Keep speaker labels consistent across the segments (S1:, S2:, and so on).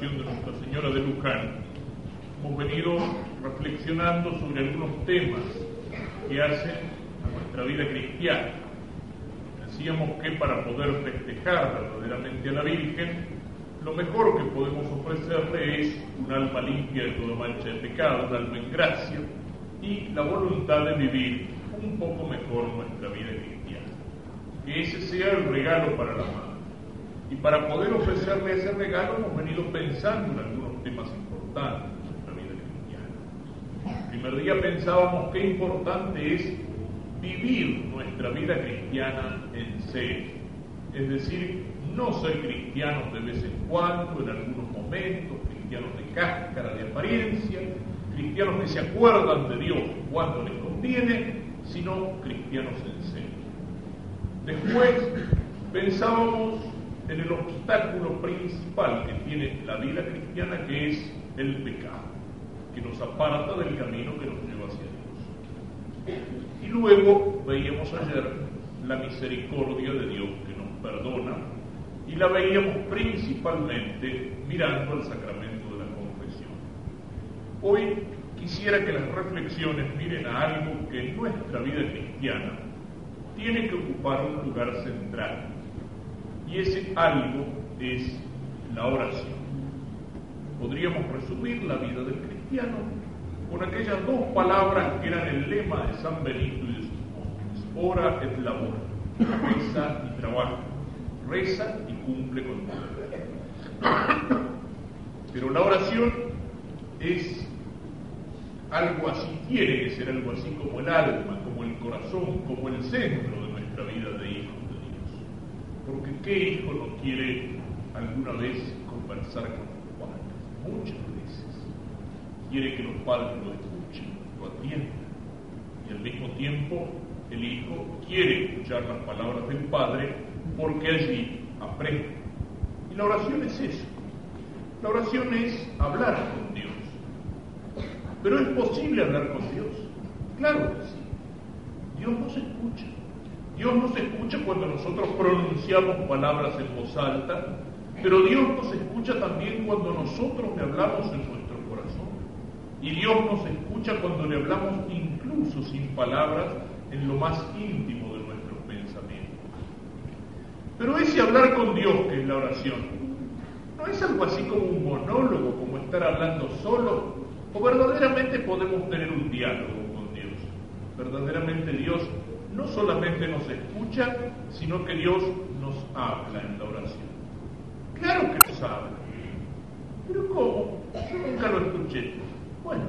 S1: de Nuestra Señora de Luján, hemos venido reflexionando sobre algunos temas que hacen a nuestra vida cristiana. Decíamos que para poder festejar verdaderamente a la Virgen, lo mejor que podemos ofrecerle es un alma limpia de toda mancha de pecado, un alma en gracia y la voluntad de vivir un poco mejor nuestra vida cristiana. Que ese sea el regalo para la madre. Y para poder ofrecerle ese regalo hemos venido pensando en algunos temas importantes de nuestra vida cristiana. El primer día pensábamos qué importante es vivir nuestra vida cristiana en serio. Es decir, no ser cristianos de vez en cuando, en algunos momentos, cristianos de cáscara, de apariencia, cristianos que se acuerdan de Dios cuando les conviene, sino cristianos en serio. Después pensábamos en el obstáculo principal que tiene la vida cristiana, que es el pecado, que nos aparta del camino que nos lleva hacia Dios. Y luego veíamos ayer la misericordia de Dios que nos perdona y la veíamos principalmente mirando al sacramento de la confesión. Hoy quisiera que las reflexiones miren a algo que en nuestra vida cristiana tiene que ocupar un lugar central y ese algo es la oración. Podríamos resumir la vida del cristiano con aquellas dos palabras que eran el lema de San Benito y de sus monjes. Ora et labora, reza y trabaja, reza y cumple con todo. Pero la oración es algo así, tiene que ser algo así como el alma, como el corazón, como el centro de nuestra vida de hijo. Porque ¿qué hijo no quiere alguna vez conversar con los padres? Muchas veces. Quiere que los padres lo escuchen, lo atiendan. Y al mismo tiempo el hijo quiere escuchar las palabras del padre porque allí aprende. Y la oración es eso. La oración es hablar con Dios. Pero es posible hablar con Dios. Claro que sí. Dios nos escucha. Dios nos escucha cuando nosotros pronunciamos palabras en voz alta, pero Dios nos escucha también cuando nosotros le hablamos en nuestro corazón. Y Dios nos escucha cuando le hablamos incluso sin palabras en lo más íntimo de nuestros pensamientos. Pero ese hablar con Dios, que es la oración, no es algo así como un monólogo, como estar hablando solo, o verdaderamente podemos tener un diálogo con Dios. Verdaderamente Dios no solamente nos escucha, sino que Dios nos habla en la oración. Claro que nos habla. Pero ¿cómo? Yo nunca lo escuché. Bueno,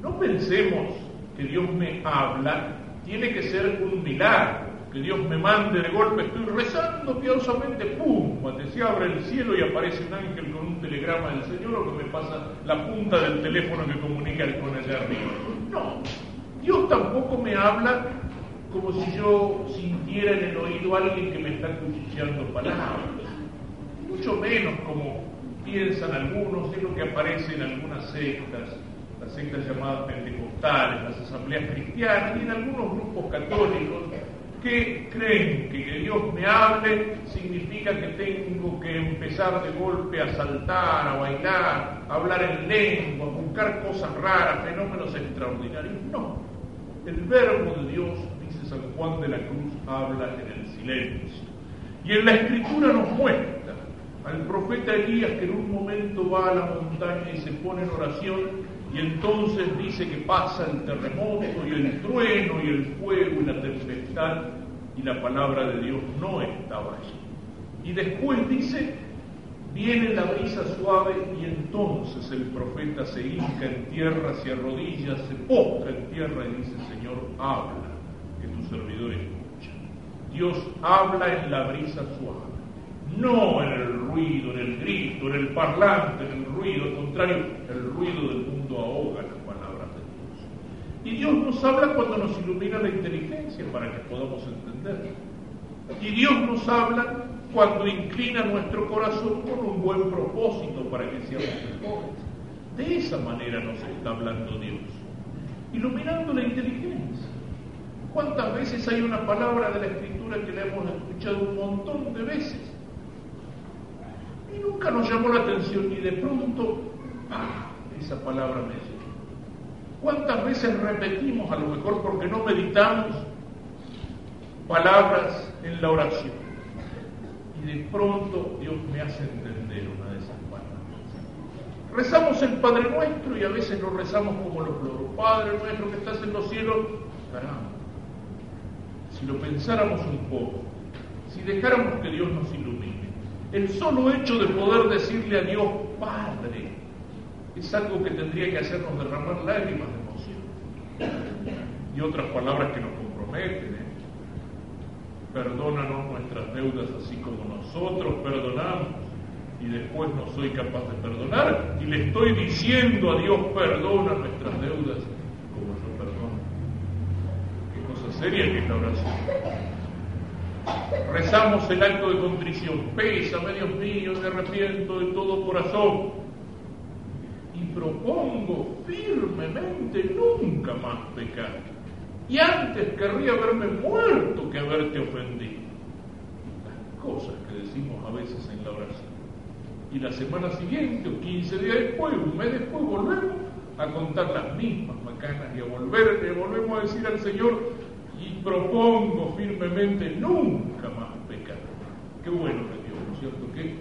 S1: no pensemos que Dios me habla, tiene que ser un milagro, que Dios me mande de golpe, estoy rezando piadosamente, ¡pum! Cuando se abre el cielo y aparece un ángel con un telegrama del Señor o que me pasa la punta del teléfono que comunica con allá arriba. No, Dios tampoco me habla como si yo sintiera en el oído a alguien que me está cuchicheando palabras. Mucho menos como piensan algunos, es lo que aparece en algunas sectas, las sectas llamadas pentecostales, las asambleas cristianas y en algunos grupos católicos que creen que Dios me hable significa que tengo que empezar de golpe a saltar, a bailar, a hablar en lengua, a buscar cosas raras, fenómenos extraordinarios. No, el verbo de Dios San Juan de la Cruz habla en el silencio. Y en la escritura nos muestra al profeta Elías que en un momento va a la montaña y se pone en oración y entonces dice que pasa el terremoto y el trueno y el fuego y la tempestad y la palabra de Dios no estaba allí. Y después dice, viene la brisa suave y entonces el profeta se hinca en tierra, se arrodilla, se postra en tierra y dice, Señor, habla servidor escucha. Dios habla en la brisa suave, no en el ruido, en el grito, en el parlante, en el ruido, al contrario, el ruido del mundo ahoga las palabras de Dios. Y Dios nos habla cuando nos ilumina la inteligencia para que podamos entender. Y Dios nos habla cuando inclina nuestro corazón con un buen propósito para que seamos mejores. De esa manera nos está hablando Dios, iluminando la inteligencia. ¿Cuántas veces hay una palabra de la Escritura que la hemos escuchado un montón de veces? Y nunca nos llamó la atención y de pronto, ¡ah! esa palabra me llegó. ¿Cuántas veces repetimos, a lo mejor porque no meditamos, palabras en la oración? Y de pronto Dios me hace entender una de esas palabras. Rezamos el Padre Nuestro y a veces lo rezamos como los loros. Padre Nuestro que estás en los cielos, caramba. Si lo pensáramos un poco, si dejáramos que Dios nos ilumine, el solo hecho de poder decirle a Dios, Padre, es algo que tendría que hacernos derramar lágrimas de emoción. Y otras palabras que nos comprometen. ¿eh? Perdónanos nuestras deudas así como nosotros perdonamos. Y después no soy capaz de perdonar. Y le estoy diciendo a Dios, perdona nuestras deudas como yo perdono. Cosa seria que es la oración. Rezamos el acto de contrición. Pésame, Dios mío, me arrepiento de todo corazón. Y propongo firmemente nunca más pecar. Y antes querría haberme muerto que haberte ofendido. Las cosas que decimos a veces en la oración. Y la semana siguiente, o 15 días después, un mes después, volvemos a contar las mismas macanas y a volver, le volvemos a decir al Señor, y propongo firmemente nunca más pecar. Qué bueno que Dios, ¿no es cierto? ¿Qué,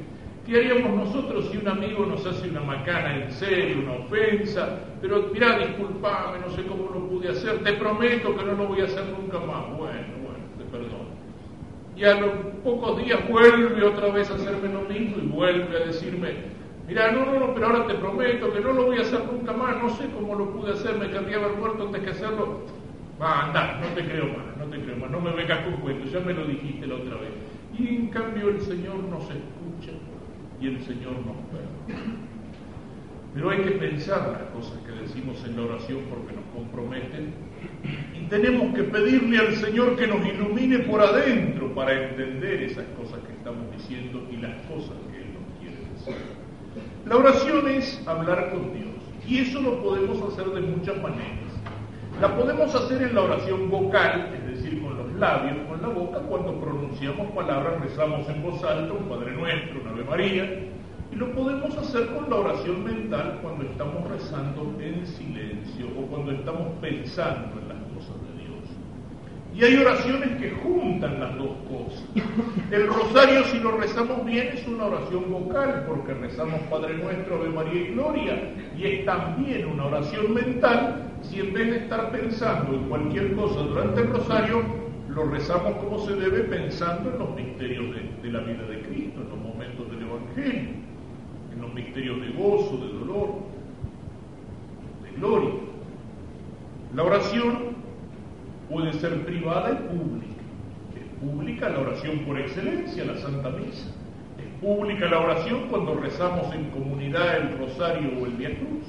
S1: ¿Qué haríamos nosotros si un amigo nos hace una macana en serio, una ofensa? Pero mira, disculpame, no sé cómo lo pude hacer, te prometo que no lo voy a hacer nunca más. Bueno, bueno, te perdono. Y a los pocos días vuelve otra vez a hacerme lo mismo y vuelve a decirme, mira, no, no, no, pero ahora te prometo que no lo voy a hacer nunca más, no sé cómo lo pude hacer, me querría haber muerto antes que hacerlo. Va, anda, no te creo más, no te creo más, no me vengas con cuentos, ya me lo dijiste la otra vez. Y en cambio el Señor nos escucha y el Señor nos perdona. Pero hay que pensar las cosas que decimos en la oración porque nos comprometen y tenemos que pedirle al Señor que nos ilumine por adentro para entender esas cosas que estamos diciendo y las cosas que Él nos quiere decir. La oración es hablar con Dios y eso lo podemos hacer de muchas maneras. La podemos hacer en la oración vocal, es decir, con los labios, con la boca, cuando pronunciamos palabras, rezamos en voz alta, un Padre Nuestro, una Ave María, y lo podemos hacer con la oración mental cuando estamos rezando en silencio o cuando estamos pensando en las cosas de Dios. Y hay oraciones que juntan las dos cosas. El rosario, si lo rezamos bien, es una oración vocal, porque rezamos Padre Nuestro, Ave María y Gloria, y es también una oración mental si en vez de estar pensando en cualquier cosa durante el rosario, lo rezamos como se debe pensando en los misterios de, de, la vida de Cristo, en los momentos del Evangelio, en los misterios de gozo, de dolor, de gloria. La oración puede ser privada y pública. Es pública la oración por excelencia, la Santa Misa. Es pública la oración cuando rezamos en comunidad el rosario o el Via Cruz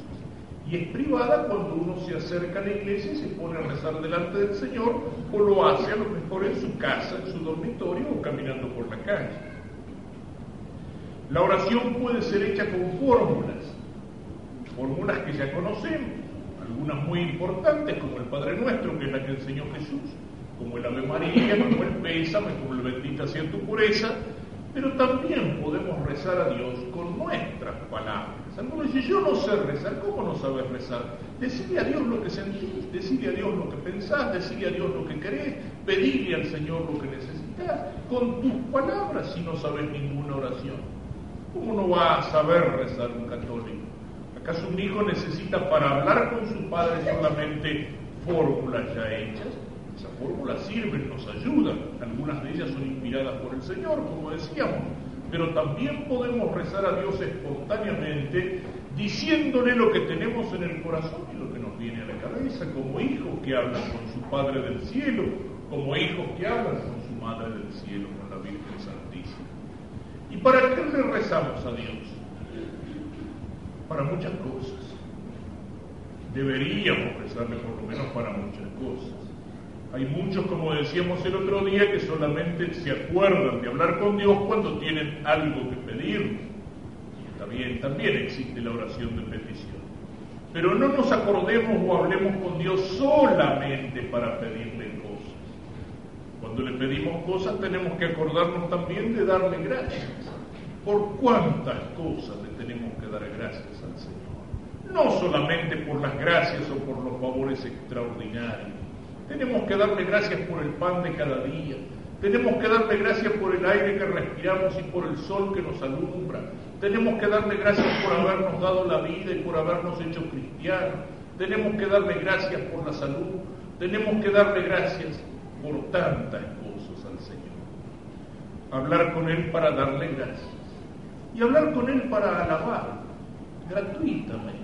S1: y es privada cuando uno se acerca a la iglesia y se pone a rezar delante del Señor o lo hace a lo mejor en su casa, en su dormitorio o caminando por la calle. La oración puede ser hecha con fórmulas, fórmulas que ya conocemos, algunas muy importantes como el Padre Nuestro, que es la que enseñó Jesús, como el Ave María, como el Pésame, como el Bendita sea tu pureza, pero también podemos rezar a Dios con nuestras palabras. Algunos dicen, yo no sé rezar, ¿cómo no sabes rezar? Decirle a Dios lo que sentís, decirle a Dios lo que pensás, decirle a Dios lo que querés, pedirle al Señor lo que necesitas, con tus palabras si no sabes ninguna oración. ¿Cómo no va a saber rezar un católico? ¿Acaso un hijo necesita para hablar con su padre solamente fórmulas ya hechas? Esas fórmulas sirven, nos ayudan, algunas de ellas son inspiradas por el Señor, como decíamos, pero también podemos rezar a Dios espontáneamente diciéndole lo que tenemos en el corazón y lo que nos viene a la cabeza, como hijos que hablan con su Padre del cielo, como hijos que hablan con su Madre del cielo, con la Virgen Santísima. ¿Y para qué le rezamos a Dios? Para muchas cosas. Deberíamos rezarle por lo menos para muchas cosas. Hay muchos, como decíamos el otro día, que solamente se acuerdan de hablar con Dios cuando tienen algo que pedir. Y está bien, también existe la oración de petición. Pero no nos acordemos o hablemos con Dios solamente para pedirle cosas. Cuando le pedimos cosas tenemos que acordarnos también de darle gracias. Por cuántas cosas le tenemos que dar gracias al Señor. No solamente por las gracias o por los favores extraordinarios. Tenemos que darle gracias por el pan de cada día. Tenemos que darle gracias por el aire que respiramos y por el sol que nos alumbra. Tenemos que darle gracias por habernos dado la vida y por habernos hecho cristianos. Tenemos que darle gracias por la salud. Tenemos que darle gracias por tantas cosas al Señor. Hablar con Él para darle gracias. Y hablar con Él para alabar gratuitamente.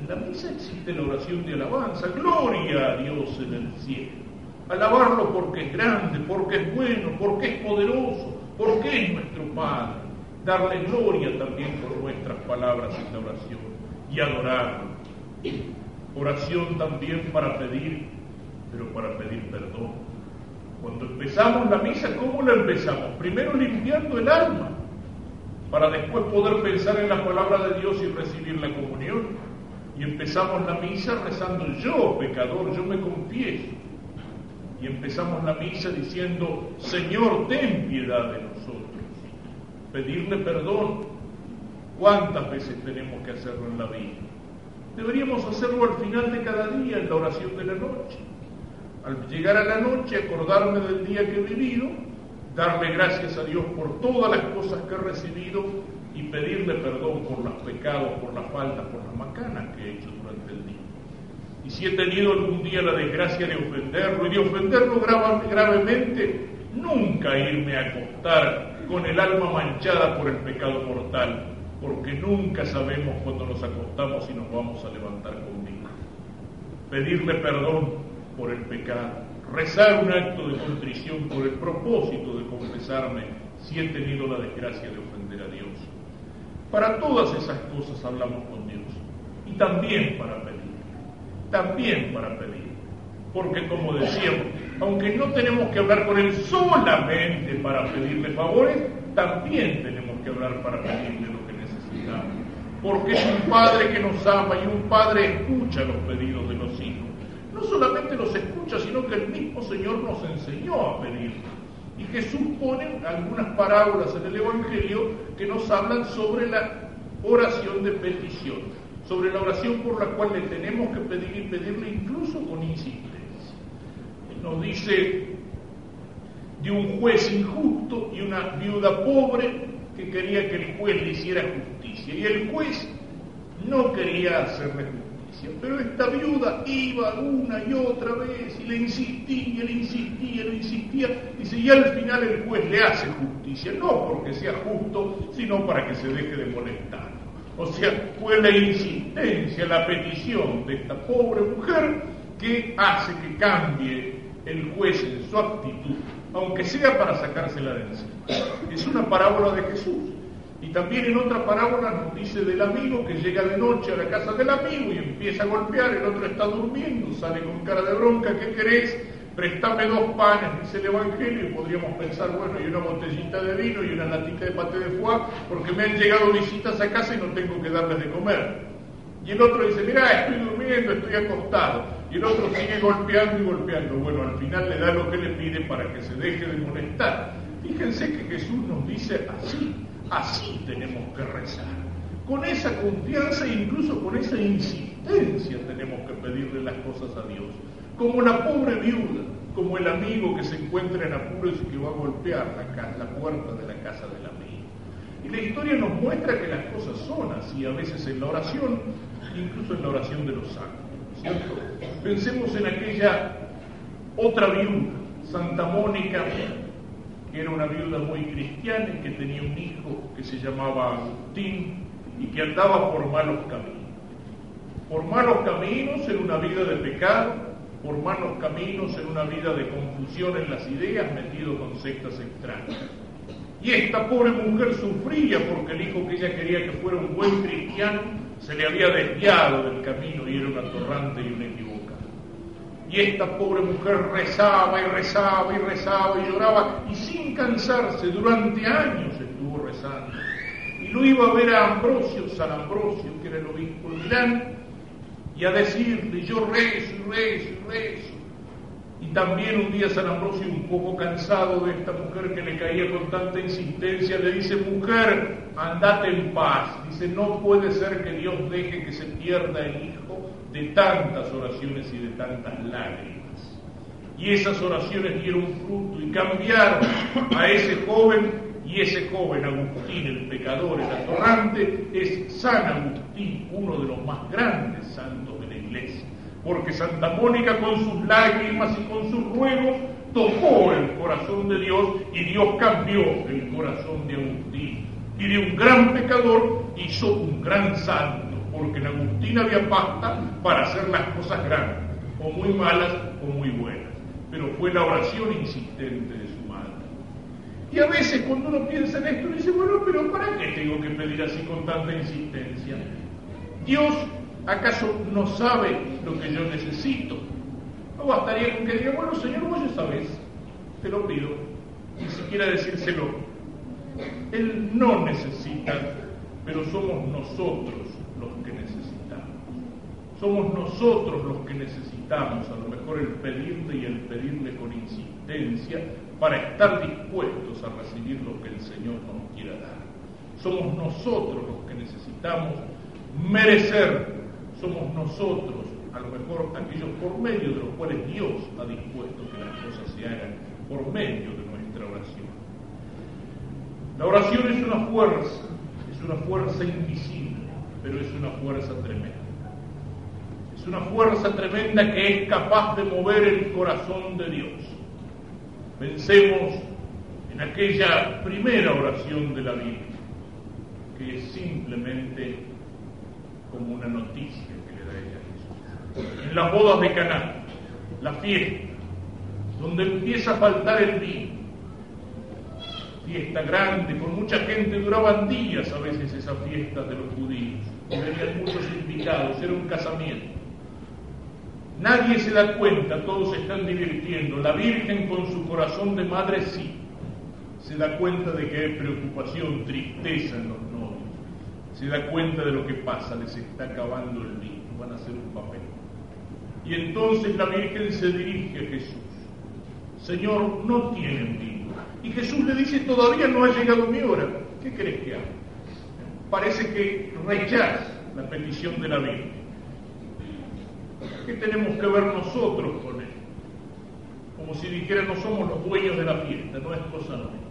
S1: En la misa existe la oración de alabanza. Gloria a Dios en el cielo. Alabarlo porque es grande, porque es bueno, porque es poderoso, porque es nuestro Padre. Darle gloria también por nuestras palabras en la oración y adorarlo. Oración también para pedir, pero para pedir perdón. Cuando empezamos la misa, ¿cómo la empezamos? Primero limpiando el alma, para después poder pensar en la palabra de Dios y recibir la comunión. Y empezamos la misa rezando yo, pecador, yo me confieso. Y empezamos la misa diciendo, Señor, ten piedad de nosotros. Pedirle perdón. ¿Cuántas veces tenemos que hacerlo en la vida? Deberíamos hacerlo al final de cada día, en la oración de la noche. Al llegar a la noche, acordarme del día que he vivido, darle gracias a Dios por todas las cosas que he recibido y pedirle perdón por los pecados, por las faltas, por las macanas que he hecho durante el día. Y si he tenido algún día la desgracia de ofenderlo y de ofenderlo gravemente, nunca irme a acostar con el alma manchada por el pecado mortal, porque nunca sabemos cuando nos acostamos si nos vamos a levantar con vida. Pedirle perdón por el pecado, rezar un acto de contrición por el propósito de confesarme si he tenido la desgracia de ofender a Dios. Para todas esas cosas hablamos con Dios y también para pedir también para pedir. Porque como decíamos, aunque no tenemos que hablar con Él solamente para pedirle favores, también tenemos que hablar para pedirle lo que necesitamos. Porque es un Padre que nos ama y un Padre escucha los pedidos de los hijos. No solamente los escucha, el mismo Señor nos enseñó a pedir. Y Jesús pone algunas parábolas en el Evangelio que nos hablan sobre la oración de petición sobre la oración por la cual le tenemos que pedir y pedirle incluso con insistencia. Nos dice de un juez injusto y una viuda pobre que quería que el juez le hiciera justicia. Y el juez no quería hacerle justicia, pero esta viuda iba una y otra vez y le insistía, le insistía, le insistía. Dice, y al final el juez le hace justicia, no porque sea justo, sino para que se deje de molestar. O sea, fue la insistencia, la petición de esta pobre mujer que hace que cambie el juez en su actitud, aunque sea para sacársela de encima. Es una parábola de Jesús. Y también en otra parábola nos dice del amigo que llega de noche a la casa del amigo y empieza a golpear, el otro está durmiendo, sale con cara de bronca, ¿qué querés? préstame dos panes, dice el Evangelio, y podríamos pensar, bueno, y una botellita de vino y una latita de pate de foie, porque me han llegado visitas a casa y no tengo que darles de comer. Y el otro dice, mira, estoy durmiendo, estoy acostado. Y el otro sigue golpeando y golpeando. Bueno, al final le da lo que le pide para que se deje de molestar. Fíjense que Jesús nos dice así, así tenemos que rezar. Con esa confianza e incluso con esa insistencia tenemos que pedirle las cosas a Dios como la pobre viuda, como el amigo que se encuentra en apuros y que va a golpear la, la puerta de la casa del amigo. Y la historia nos muestra que las cosas son así, a veces en la oración, incluso en la oración de los santos, ¿cierto? Pensemos en aquella otra viuda, Santa Mónica, que era una viuda muy cristiana y que tenía un hijo que se llamaba Agustín y que andaba por malos caminos. Por malos caminos en una vida de pecado, por malos caminos en una vida de confusión en las ideas, metido con sectas extrañas. Y esta pobre mujer sufría porque el hijo que ella quería que fuera un buen cristiano se le había desviado del camino y era un atorrante y un equivocado. Y esta pobre mujer rezaba y rezaba y rezaba y lloraba y sin cansarse durante años estuvo rezando. Y lo iba a ver a Ambrosio, San Ambrosio, que era el obispo de Milán, y a decirle, yo rezo y rezo y rezo. Y también un día San Ambrosio, un poco cansado de esta mujer que le caía con tanta insistencia, le dice, mujer, andate en paz. Dice, no puede ser que Dios deje que se pierda el hijo de tantas oraciones y de tantas lágrimas. Y esas oraciones dieron fruto y cambiaron a ese joven y ese joven Agustín, el pecador, el atorrante, es San Agustín, uno de los más grandes santos de la iglesia porque Santa Mónica con sus lágrimas y con sus ruegos tocó el corazón de Dios y Dios cambió el corazón de Agustín. Y de un gran pecador hizo un gran santo, porque en Agustín había pasta para hacer las cosas grandes, o muy malas o muy buenas. Pero fue la oración insistente de su madre. Y a veces cuando uno piensa en esto, dice, bueno, pero ¿para qué tengo que pedir así con tanta insistencia? Dios ¿Acaso no sabe lo que yo necesito? No bastaría con que diga, bueno, Señor, vos ya sabes, te lo pido, ni siquiera decírselo. Él no necesita, pero somos nosotros. Somos nosotros los que necesitamos, a lo mejor el pedirle y el pedirle con insistencia para estar dispuestos a recibir lo que el Señor nos quiera dar. Somos nosotros los que necesitamos merecer somos nosotros, a lo mejor aquellos por medio de los cuales Dios ha dispuesto que las cosas se hagan, por medio de nuestra oración. La oración es una fuerza, es una fuerza invisible, pero es una fuerza tremenda. Es una fuerza tremenda que es capaz de mover el corazón de Dios. Pensemos en aquella primera oración de la Biblia, que es simplemente como una noticia que le da ella a Jesús. En las bodas de Caná, la fiesta, donde empieza a faltar el vino, fiesta grande, con mucha gente, duraban días a veces esa fiesta de los judíos, y venían muchos invitados, era un casamiento. Nadie se da cuenta, todos se están divirtiendo. La Virgen con su corazón de madre sí, se da cuenta de que hay preocupación, tristeza en los se da cuenta de lo que pasa, les está acabando el vino, van a hacer un papel. Y entonces la Virgen se dirige a Jesús. Señor, no tienen vino. Y Jesús le dice, todavía no ha llegado mi hora. ¿Qué crees que haga? Parece que rechaza la petición de la Virgen. ¿Qué tenemos que ver nosotros con él? Como si dijera, no somos los dueños de la fiesta, no es cosa nuestra.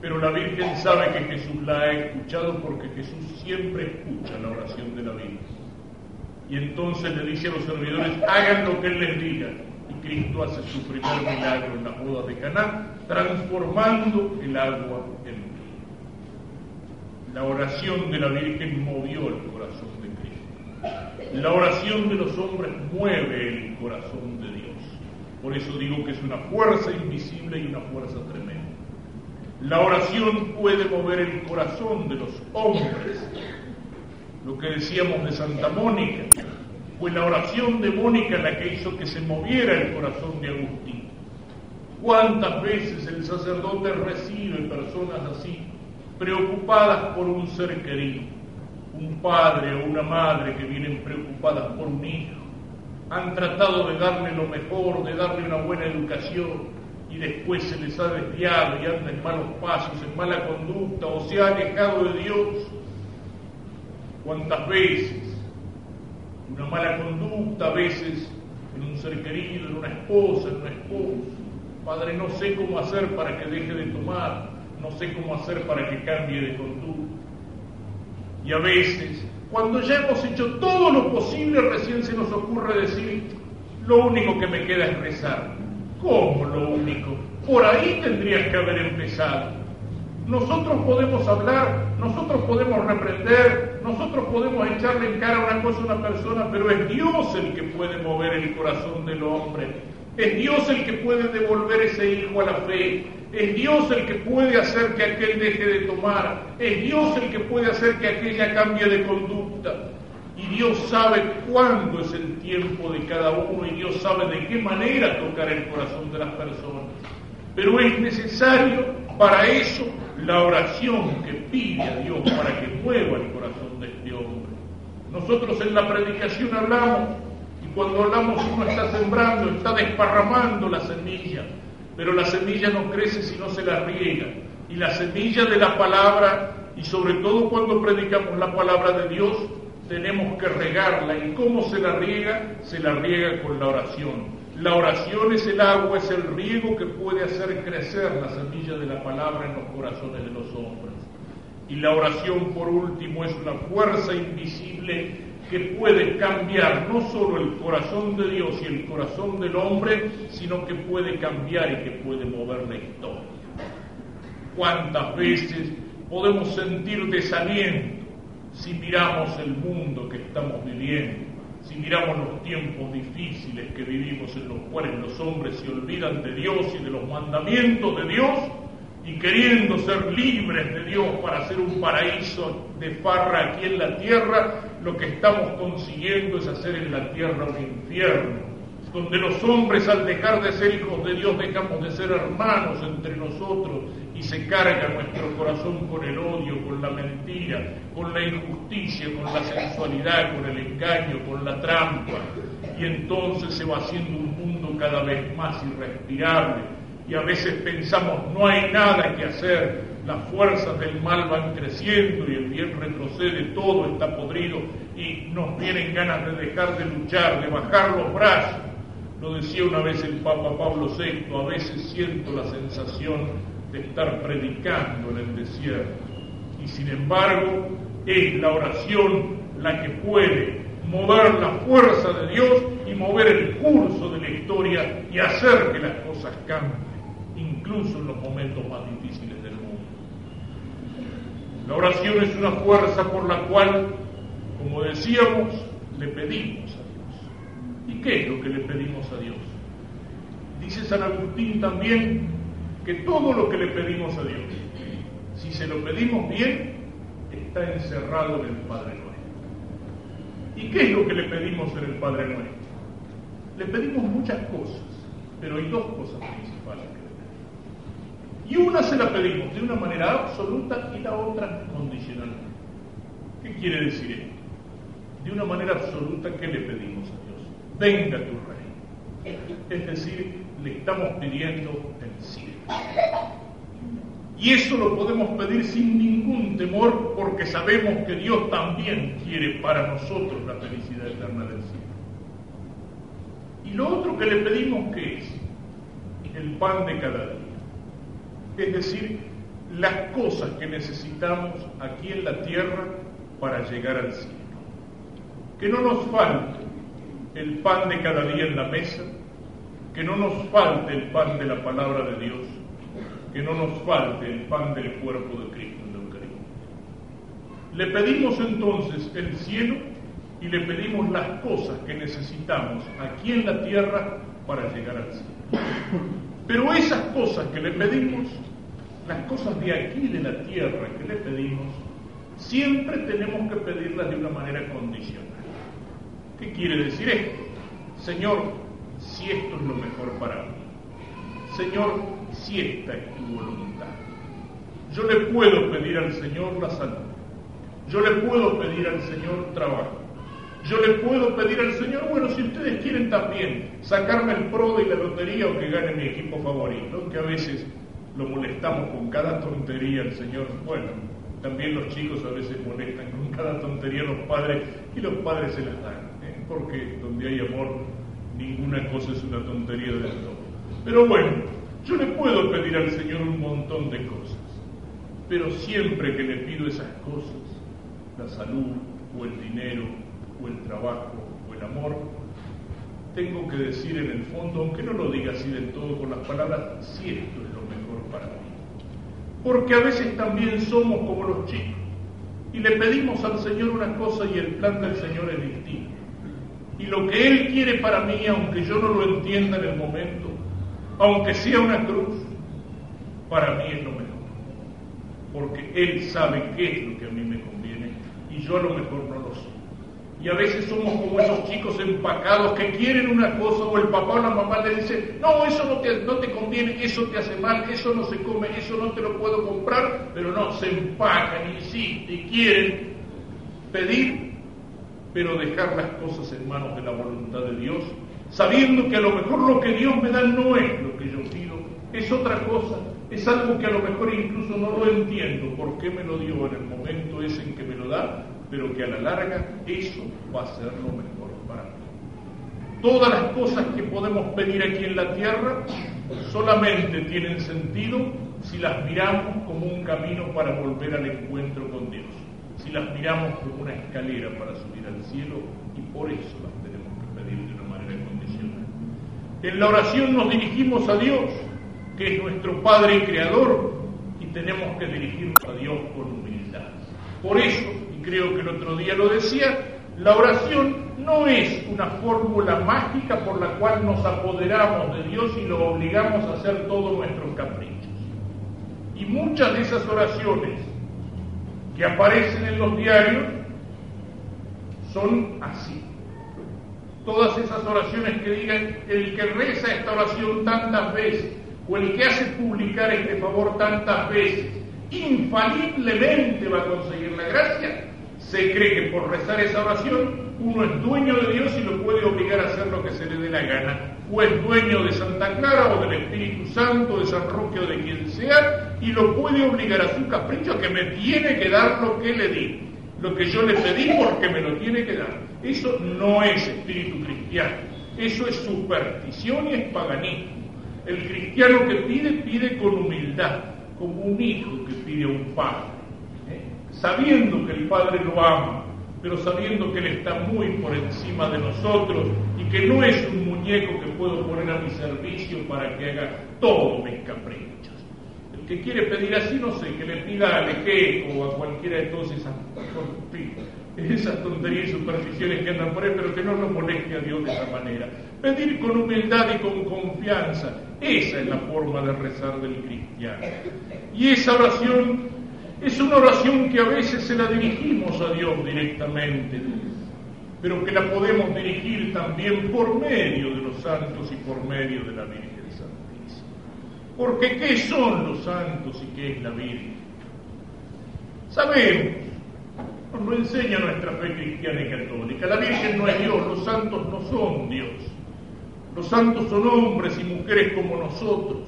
S1: Pero la Virgen sabe que Jesús la ha escuchado porque Jesús siempre escucha la oración de la Virgen. Y entonces le dice a los servidores, hagan lo que Él les diga. Y Cristo hace su primer milagro en la boda de Caná, transformando el agua en vino. La oración de la Virgen movió el corazón. La oración de los hombres mueve el corazón de Dios. Por eso digo que es una fuerza invisible y una fuerza tremenda. La oración puede mover el corazón de los hombres. Lo que decíamos de Santa Mónica, fue la oración de Mónica la que hizo que se moviera el corazón de Agustín. ¿Cuántas veces el sacerdote recibe personas así, preocupadas por un ser querido? Un padre o una madre que vienen preocupadas por un hijo. Han tratado de darle lo mejor, de darle una buena educación, y después se les ha desviado y anda en malos pasos, en mala conducta o se ha alejado de Dios. ¿Cuántas veces? Una mala conducta a veces en un ser querido, en una esposa, en un esposo. Padre, no sé cómo hacer para que deje de tomar, no sé cómo hacer para que cambie de conducta. Y a veces, cuando ya hemos hecho todo lo posible, recién se nos ocurre decir, lo único que me queda es rezar. ¿Cómo lo único? Por ahí tendrías que haber empezado. Nosotros podemos hablar, nosotros podemos reprender, nosotros podemos echarle en cara una cosa a una persona, pero es Dios el que puede mover el corazón del hombre. Es Dios el que puede devolver ese hijo a la fe. Es Dios el que puede hacer que aquel deje de tomar. Es Dios el que puede hacer que aquella cambie de conducta. Y Dios sabe cuándo es el tiempo de cada uno y Dios sabe de qué manera tocar el corazón de las personas. Pero es necesario para eso la oración que pide a Dios para que mueva el corazón de este hombre. Nosotros en la predicación hablamos y cuando hablamos uno está sembrando, está desparramando la semilla, pero la semilla no crece si no se la riega. Y la semilla de la palabra, y sobre todo cuando predicamos la palabra de Dios, tenemos que regarla. ¿Y cómo se la riega? Se la riega con la oración. La oración es el agua, es el riego que puede hacer crecer la semilla de la palabra en los corazones de los hombres. Y la oración, por último, es una fuerza invisible que puede cambiar no solo el corazón de Dios y el corazón del hombre, sino que puede cambiar y que puede mover la historia. ¿Cuántas veces podemos sentir desaliento si miramos el mundo que estamos viviendo? Si miramos los tiempos difíciles que vivimos en los cuales los hombres se olvidan de Dios y de los mandamientos de Dios y queriendo ser libres de Dios para hacer un paraíso de farra aquí en la tierra, lo que estamos consiguiendo es hacer en la tierra un infierno donde los hombres al dejar de ser hijos de Dios dejamos de ser hermanos entre nosotros y se carga nuestro corazón con el odio, con la mentira, con la injusticia, con la sensualidad, con el engaño, con la trampa. Y entonces se va haciendo un mundo cada vez más irrespirable. Y a veces pensamos, no hay nada que hacer, las fuerzas del mal van creciendo y el bien retrocede, todo está podrido y nos vienen ganas de dejar de luchar, de bajar los brazos lo decía una vez el Papa Pablo VI, a veces siento la sensación de estar predicando en el desierto. Y sin embargo, es la oración la que puede mover la fuerza de Dios y mover el curso de la historia y hacer que las cosas cambien, incluso en los momentos más difíciles. La oración es una fuerza por la cual, como decíamos, le pedimos ¿Y qué es lo que le pedimos a Dios? Dice San Agustín también que todo lo que le pedimos a Dios, si se lo pedimos bien, está encerrado en el Padre Nuestro. ¿Y qué es lo que le pedimos en el Padre Nuestro? Le pedimos muchas cosas, pero hay dos cosas principales. Y una se la pedimos de una manera absoluta y la otra condicional. ¿Qué quiere decir esto? De una manera absoluta, ¿qué le pedimos a Dios? venga tu reino. Es decir, le estamos pidiendo el cielo. Y eso lo podemos pedir sin ningún temor porque sabemos que Dios también quiere para nosotros la felicidad eterna del cielo. Y lo otro que le pedimos que es el pan de cada día. Es decir, las cosas que necesitamos aquí en la tierra para llegar al cielo. Que no nos falte el pan de cada día en la mesa, que no nos falte el pan de la palabra de Dios, que no nos falte el pan del cuerpo de Cristo en la Eucaristía. Le pedimos entonces el cielo y le pedimos las cosas que necesitamos aquí en la tierra para llegar al cielo. Pero esas cosas que le pedimos, las cosas de aquí de la tierra que le pedimos, siempre tenemos que pedirlas de una manera condicional. ¿Qué quiere decir esto? Señor, si esto es lo mejor para mí. Señor, si esta es tu voluntad. Yo le puedo pedir al Señor la salud. Yo le puedo pedir al Señor trabajo. Yo le puedo pedir al Señor, bueno, si ustedes quieren también sacarme el pro de la lotería o que gane mi equipo favorito, que a veces lo molestamos con cada tontería al Señor, bueno, también los chicos a veces molestan con cada tontería a los padres y los padres se las dan porque donde hay amor ninguna cosa es una tontería del todo. Pero bueno, yo le puedo pedir al Señor un montón de cosas, pero siempre que le pido esas cosas, la salud o el dinero o el trabajo o el amor, tengo que decir en el fondo, aunque no lo diga así del todo con las palabras, si esto es lo. Porque a veces también somos como los chicos y le pedimos al Señor una cosa y el plan del Señor es distinto. Y lo que Él quiere para mí, aunque yo no lo entienda en el momento, aunque sea una cruz, para mí es lo mejor. Porque Él sabe qué es lo que a mí me conviene y yo a lo mejor no lo sé. Y a veces somos como esos chicos empacados que quieren una cosa o el papá o la mamá le dice, no, eso no te, no te conviene, eso te hace mal, eso no se come, eso no te lo puedo comprar, pero no, se empacan, insisten y quieren pedir pero dejar las cosas en manos de la voluntad de Dios, sabiendo que a lo mejor lo que Dios me da no es lo que yo pido, es otra cosa, es algo que a lo mejor incluso no lo entiendo, por qué me lo dio en el momento ese en que me lo da, pero que a la larga eso va a ser lo mejor para mí. Todas las cosas que podemos pedir aquí en la tierra solamente tienen sentido si las miramos como un camino para volver al encuentro con Dios, si las miramos como una escalera para subir al cielo y por eso las tenemos que pedir de una manera incondicional. En la oración nos dirigimos a Dios, que es nuestro Padre y Creador, y tenemos que dirigirnos a Dios con humildad. Por eso, creo que el otro día lo decía, la oración no es una fórmula mágica por la cual nos apoderamos de Dios y lo obligamos a hacer todos nuestros caprichos. Y muchas de esas oraciones que aparecen en los diarios son así. Todas esas oraciones que digan, el que reza esta oración tantas veces, o el que hace publicar este favor tantas veces, infaliblemente va a conseguir la gracia, se cree que por rezar esa oración uno es dueño de Dios y lo puede obligar a hacer lo que se le dé la gana, o es dueño de Santa Clara o del Espíritu Santo, de San Roque o de quien sea, y lo puede obligar a su capricho que me tiene que dar lo que le di, lo que yo le pedí porque me lo tiene que dar. Eso no es espíritu cristiano, eso es superstición y es paganismo. El cristiano que pide, pide con humildad, como un hijo que pide a un padre. Sabiendo que el padre lo ama, pero sabiendo que él está muy por encima de nosotros y que no es un muñeco que puedo poner a mi servicio para que haga todos mis caprichos. El que quiere pedir así, no sé, que le pida a Lequeco o a cualquiera de todos esas esas tonterías y supersticiones que andan por ahí, pero que no nos moleste a Dios de esa manera. Pedir con humildad y con confianza, esa es la forma de rezar del cristiano. Y esa oración es una oración que a veces se la dirigimos a Dios directamente, pero que la podemos dirigir también por medio de los santos y por medio de la Virgen Santísima. Porque ¿qué son los santos y qué es la Virgen? Sabemos nos lo enseña nuestra fe cristiana y católica. La Virgen no es Dios, los santos no son Dios. Los santos son hombres y mujeres como nosotros,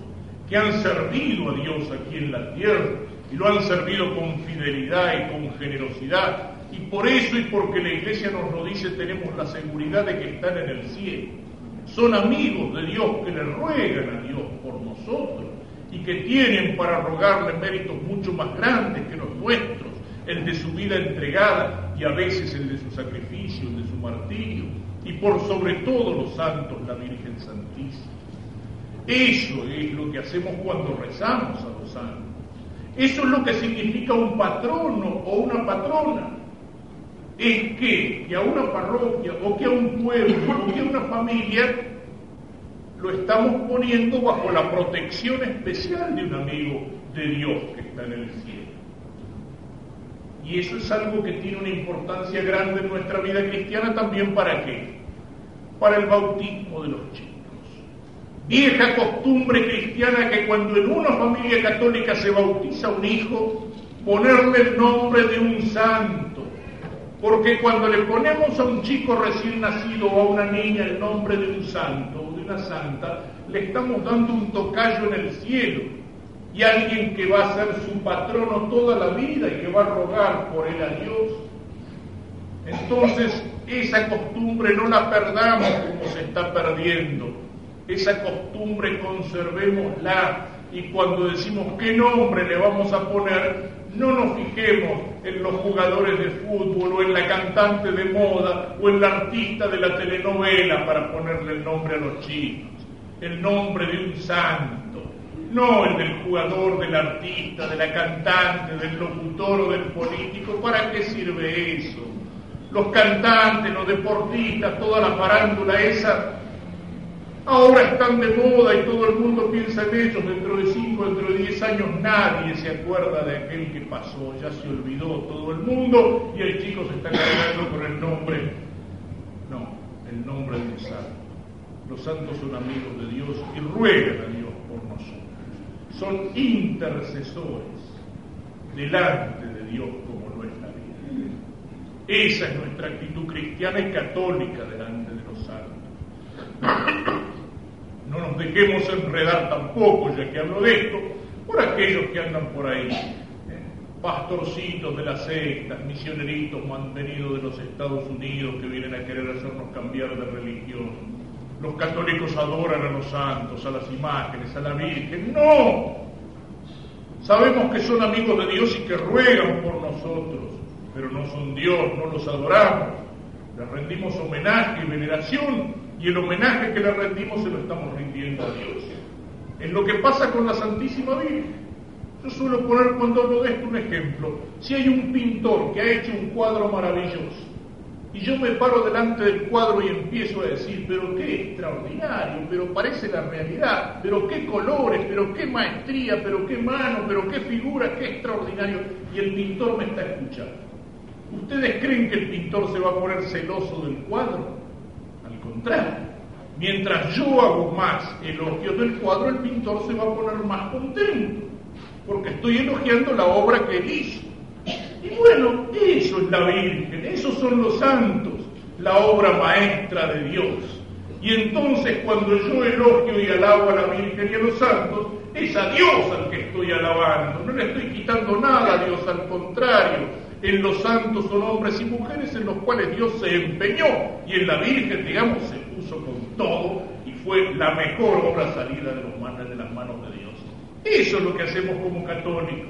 S1: que han servido a Dios aquí en la tierra y lo han servido con fidelidad y con generosidad. Y por eso y porque la iglesia nos lo dice, tenemos la seguridad de que están en el cielo. Son amigos de Dios que le ruegan a Dios por nosotros y que tienen para rogarle méritos mucho más grandes que los nuestros el de su vida entregada y a veces el de su sacrificio, el de su martirio, y por sobre todo los santos, la Virgen Santísima. Eso es lo que hacemos cuando rezamos a los santos. Eso es lo que significa un patrono o una patrona. Es que, que a una parroquia o que a un pueblo o que a una familia lo estamos poniendo bajo la protección especial de un amigo de Dios que está en el cielo. Y eso es algo que tiene una importancia grande en nuestra vida cristiana también para qué? Para el bautismo de los chicos. Vieja costumbre cristiana que cuando en una familia católica se bautiza un hijo, ponerle el nombre de un santo. Porque cuando le ponemos a un chico recién nacido o a una niña el nombre de un santo o de una santa, le estamos dando un tocayo en el cielo y alguien que va a ser su patrono toda la vida y que va a rogar por él a Dios. Entonces, esa costumbre no la perdamos como se está perdiendo. Esa costumbre conservémosla y cuando decimos qué nombre le vamos a poner, no nos fijemos en los jugadores de fútbol o en la cantante de moda o en la artista de la telenovela para ponerle el nombre a los chicos, el nombre de un santo no el del jugador, del artista, de la cantante, del locutor o del político. ¿Para qué sirve eso? Los cantantes, los deportistas, toda la farándula esa, ahora están de moda y todo el mundo piensa en ellos. Dentro de cinco, dentro de diez años nadie se acuerda de aquel que pasó, ya se olvidó todo el mundo y el chico se está cargando con el nombre. No, el nombre de un santo. Los santos son amigos de Dios y ruegan a Dios por nosotros son intercesores delante de Dios como lo es la vida. Esa es nuestra actitud cristiana y católica delante de los santos. No nos dejemos enredar tampoco, ya que hablo de esto, por aquellos que andan por ahí, ¿eh? pastorcitos de las sectas, misioneritos mantenidos de los Estados Unidos que vienen a querer hacernos cambiar de religión. Los católicos adoran a los santos, a las imágenes, a la Virgen. No, Sabemos que son amigos de Dios y que ruegan por nosotros, pero no son Dios, no los adoramos. Les rendimos homenaje y veneración y el homenaje que le rendimos se lo estamos rindiendo a Dios. Es lo que pasa con la Santísima Virgen. Yo suelo poner cuando hablo de esto un ejemplo. Si hay un pintor que ha hecho un cuadro maravilloso y yo me paro delante del cuadro y empiezo a decir, pero qué extraordinario, pero parece la realidad, pero qué colores, pero qué maestría, pero qué mano, pero qué figura, qué extraordinario. Y el pintor me está escuchando. ¿Ustedes creen que el pintor se va a poner celoso del cuadro? Contrario. Mientras yo hago más elogios del cuadro, el pintor se va a poner más contento, porque estoy elogiando la obra que él hizo. Y bueno, eso es la Virgen, esos son los santos, la obra maestra de Dios. Y entonces cuando yo elogio y alabo a la Virgen y a los santos, es a Dios al que estoy alabando, no le estoy quitando nada a Dios, al contrario, en los santos son hombres y mujeres en los cuales Dios se empeñó y en la Virgen, digamos, se puso con todo y fue la mejor obra salida de, los de las manos de Dios. Eso es lo que hacemos como católicos.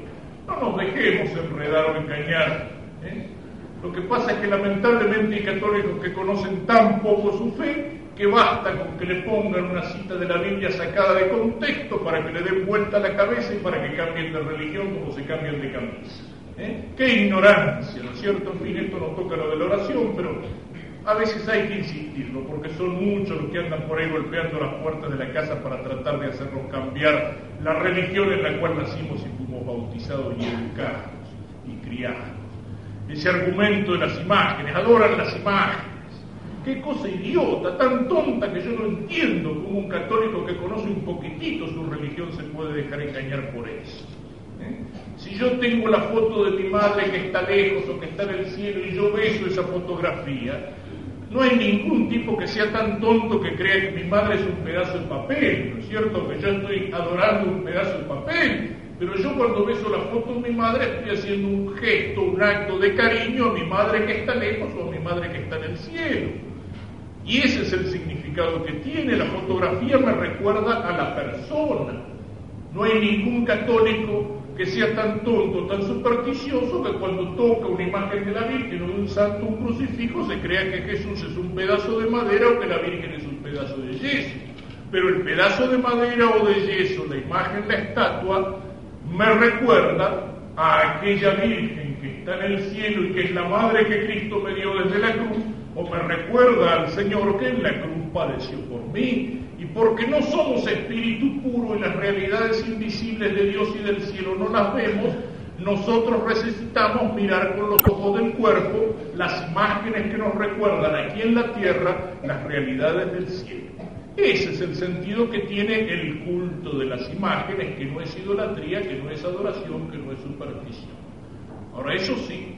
S1: No nos dejemos enredar o engañar. ¿eh? Lo que pasa es que lamentablemente hay católicos que conocen tan poco su fe que basta con que le pongan una cita de la Biblia sacada de contexto para que le den vuelta la cabeza y para que cambien de religión como se cambian de camisa. ¿Eh? ¡Qué ignorancia! ¿No es cierto? En fin, esto no toca lo de la oración, pero a veces hay que insistirlo, porque son muchos los que andan por ahí golpeando las puertas de la casa para tratar de hacernos cambiar la religión en la cual nacimos y fuimos bautizados y educados y criados. Ese argumento de las imágenes, adoran las imágenes. Qué cosa idiota, tan tonta que yo no entiendo cómo un católico que conoce un poquitito su religión se puede dejar engañar por eso. ¿eh? Si yo tengo la foto de mi madre que está lejos o que está en el cielo y yo beso esa fotografía, no hay ningún tipo que sea tan tonto que crea que mi madre es un pedazo de papel, ¿no es cierto? Que yo estoy adorando un pedazo de papel. Pero yo cuando beso la foto de mi madre estoy haciendo un gesto, un acto de cariño a mi madre que está lejos o a mi madre que está en el cielo. Y ese es el significado que tiene. La fotografía me recuerda a la persona. No hay ningún católico que sea tan tonto, tan supersticioso, que cuando toca una imagen de la Virgen o de un santo, un crucifijo, se crea que Jesús es un pedazo de madera o que la Virgen es un pedazo de yeso. Pero el pedazo de madera o de yeso, la imagen, la estatua, me recuerda a aquella Virgen que está en el cielo y que es la madre que Cristo me dio desde la cruz, o me recuerda al Señor que en la cruz padeció por mí, porque no somos espíritu puro y las realidades invisibles de Dios y del cielo no las vemos, nosotros necesitamos mirar con los ojos del cuerpo las imágenes que nos recuerdan aquí en la tierra las realidades del cielo. Ese es el sentido que tiene el culto de las imágenes, que no es idolatría, que no es adoración, que no es superstición. Ahora, eso sí,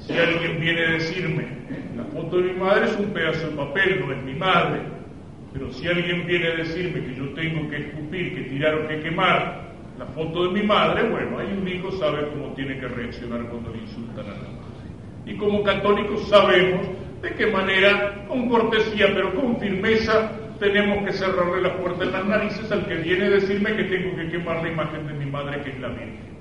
S1: si alguien viene a decirme, la foto de mi madre es un pedazo de papel, no es mi madre, pero si alguien viene a decirme que yo tengo que escupir, que tirar o que quemar la foto de mi madre, bueno, ahí un hijo sabe cómo tiene que reaccionar cuando le insultan a la madre. Y como católicos sabemos de qué manera, con cortesía pero con firmeza, tenemos que cerrarle la puerta en las narices al que viene a decirme que tengo que quemar la imagen de mi madre, que es la Virgen.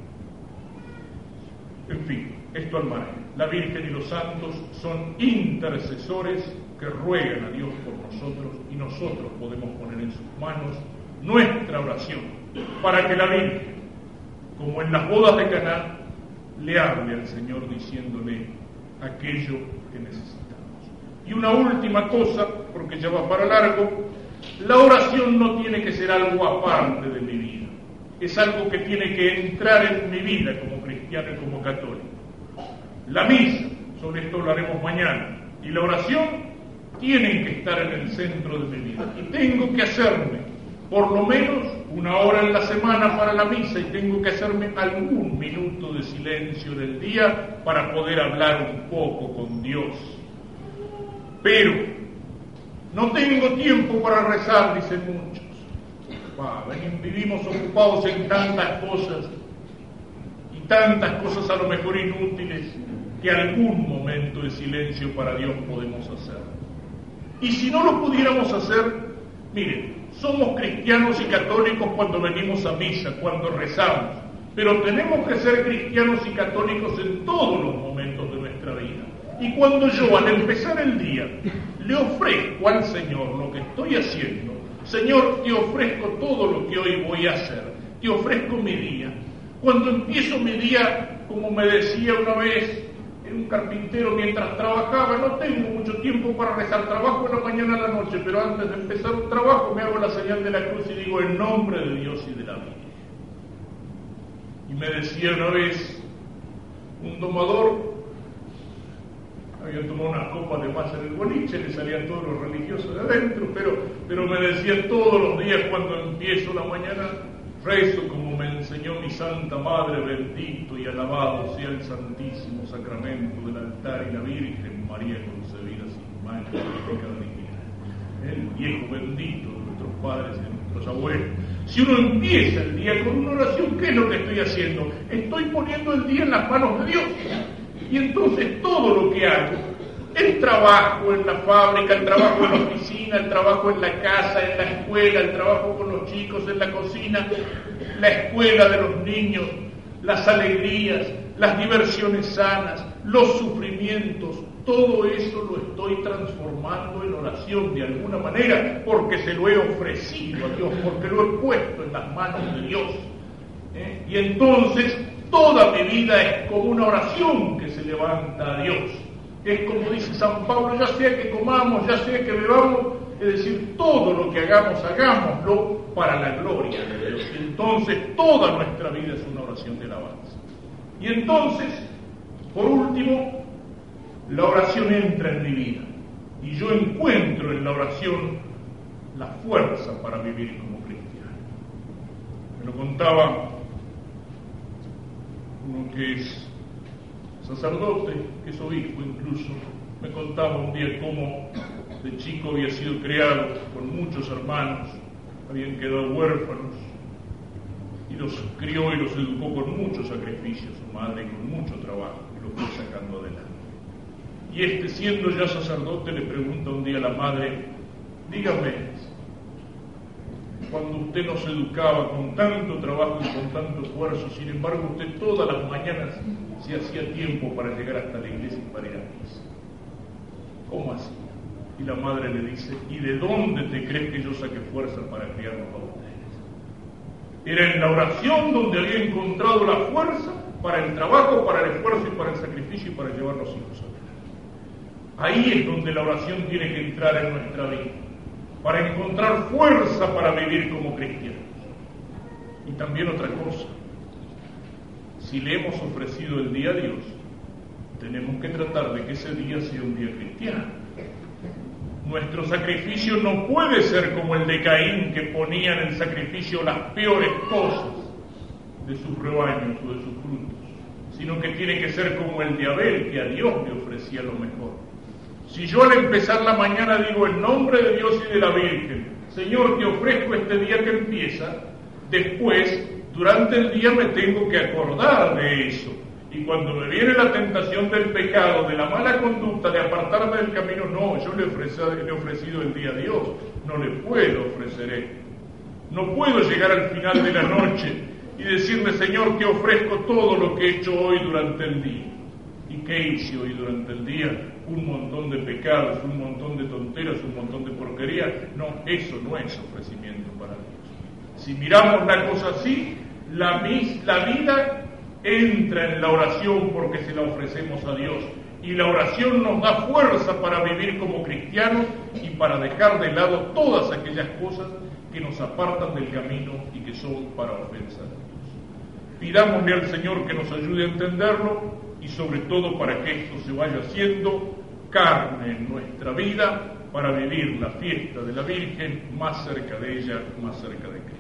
S1: En fin, esto al margen. La Virgen y los santos son intercesores que ruegan a Dios por nosotros y nosotros podemos poner en sus manos nuestra oración para que la Virgen, como en las bodas de Caná, le hable al Señor diciéndole aquello que necesitamos. Y una última cosa, porque ya va para largo, la oración no tiene que ser algo aparte de mi vida, es algo que tiene que entrar en mi vida como cristiano y como católico. La misa, sobre esto lo haremos mañana, y la oración tienen que estar en el centro de mi vida. Y tengo que hacerme, por lo menos, una hora en la semana para la misa y tengo que hacerme algún minuto de silencio del día para poder hablar un poco con Dios. Pero no tengo tiempo para rezar, dicen muchos. vivimos ocupados en tantas cosas y tantas cosas a lo mejor inútiles que algún momento de silencio para Dios podemos hacer. Y si no lo pudiéramos hacer, miren, somos cristianos y católicos cuando venimos a misa, cuando rezamos, pero tenemos que ser cristianos y católicos en todos los momentos de nuestra vida. Y cuando yo al empezar el día le ofrezco al Señor lo que estoy haciendo, Señor, te ofrezco todo lo que hoy voy a hacer, te ofrezco mi día. Cuando empiezo mi día, como me decía una vez un carpintero mientras trabajaba, no tengo mucho tiempo para rezar, trabajo en la mañana a la noche, pero antes de empezar un trabajo me hago la señal de la cruz y digo en nombre de Dios y de la vida. Y me decía una vez un domador, había tomado una copa de más en el boliche, le salían todos los religiosos de adentro, pero, pero me decía todos los días cuando empiezo la mañana, rezo como me enseñó mi Santa Madre, bendito y alabado sea el Santísimo Sacramento del altar y la Virgen María concebida sin mancha de El viejo bendito de nuestros padres y de nuestros abuelos. Si uno empieza el día con una oración, ¿qué es lo que estoy haciendo? Estoy poniendo el día en las manos de Dios. Y entonces todo lo que hago, el trabajo en la fábrica, el trabajo en la oficina, el trabajo en la casa, en la escuela, el trabajo con los chicos en la cocina, la escuela de los niños, las alegrías, las diversiones sanas, los sufrimientos, todo eso lo estoy transformando en oración de alguna manera porque se lo he ofrecido a Dios, porque lo he puesto en las manos de Dios. ¿eh? Y entonces toda mi vida es como una oración que se levanta a Dios. Es como dice San Pablo, ya sea que comamos, ya sea que bebamos, es decir, todo lo que hagamos, hagámoslo para la gloria de Dios. Entonces, toda nuestra vida es una oración de alabanza. Y entonces, por último, la oración entra en mi vida. Y yo encuentro en la oración la fuerza para vivir como cristiano. Me lo contaba uno que es sacerdote, que es obispo incluso, me contaba un día cómo de chico había sido criado con muchos hermanos, habían quedado huérfanos, y los crió y los educó con mucho sacrificio, su madre, y con mucho trabajo, y los fue sacando adelante. Y este, siendo ya sacerdote, le pregunta un día a la madre, dígame, cuando usted nos educaba con tanto trabajo y con tanto esfuerzo, sin embargo usted todas las mañanas se hacía tiempo para llegar hasta la iglesia y para ir a misa. ¿Cómo así? Y la madre le dice, ¿y de dónde te crees que yo saqué fuerza para criarnos a ustedes? Era en la oración donde había encontrado la fuerza para el trabajo, para el esfuerzo y para el sacrificio y para llevar los hijos a Ahí es donde la oración tiene que entrar en nuestra vida, para encontrar fuerza para vivir como cristianos. Y también otra cosa, si le hemos ofrecido el día a Dios, tenemos que tratar de que ese día sea un día cristiano. Nuestro sacrificio no puede ser como el de Caín, que ponía en sacrificio las peores cosas de sus rebaños o de sus frutos, sino que tiene que ser como el de Abel, que a Dios le ofrecía lo mejor. Si yo al empezar la mañana digo en nombre de Dios y de la Virgen, Señor, te ofrezco este día que empieza, después, durante el día me tengo que acordar de eso y cuando me viene la tentación del pecado, de la mala conducta, de apartarme del camino, no, yo le, he ofrecido el día a Dios, no le puedo ofrecer esto. No puedo llegar al final de la noche y decirle, Señor, te ofrezco todo lo que he hecho hoy durante el día. ¿Y qué hice hoy durante el día? Un montón de pecados, un montón de tonteras, un montón de porquería. No, eso no es ofrecimiento para Dios. Si miramos la cosa así, la, la vida entra en la oración porque se la ofrecemos a Dios. Y la oración nos da fuerza para vivir como cristianos y para dejar de lado todas aquellas cosas que nos apartan del camino y que son para ofensa a Dios. Pidámosle al Señor que nos ayude a entenderlo y sobre todo para que esto se vaya haciendo carne en nuestra vida para vivir la fiesta de la Virgen más cerca de ella, más cerca de Cristo.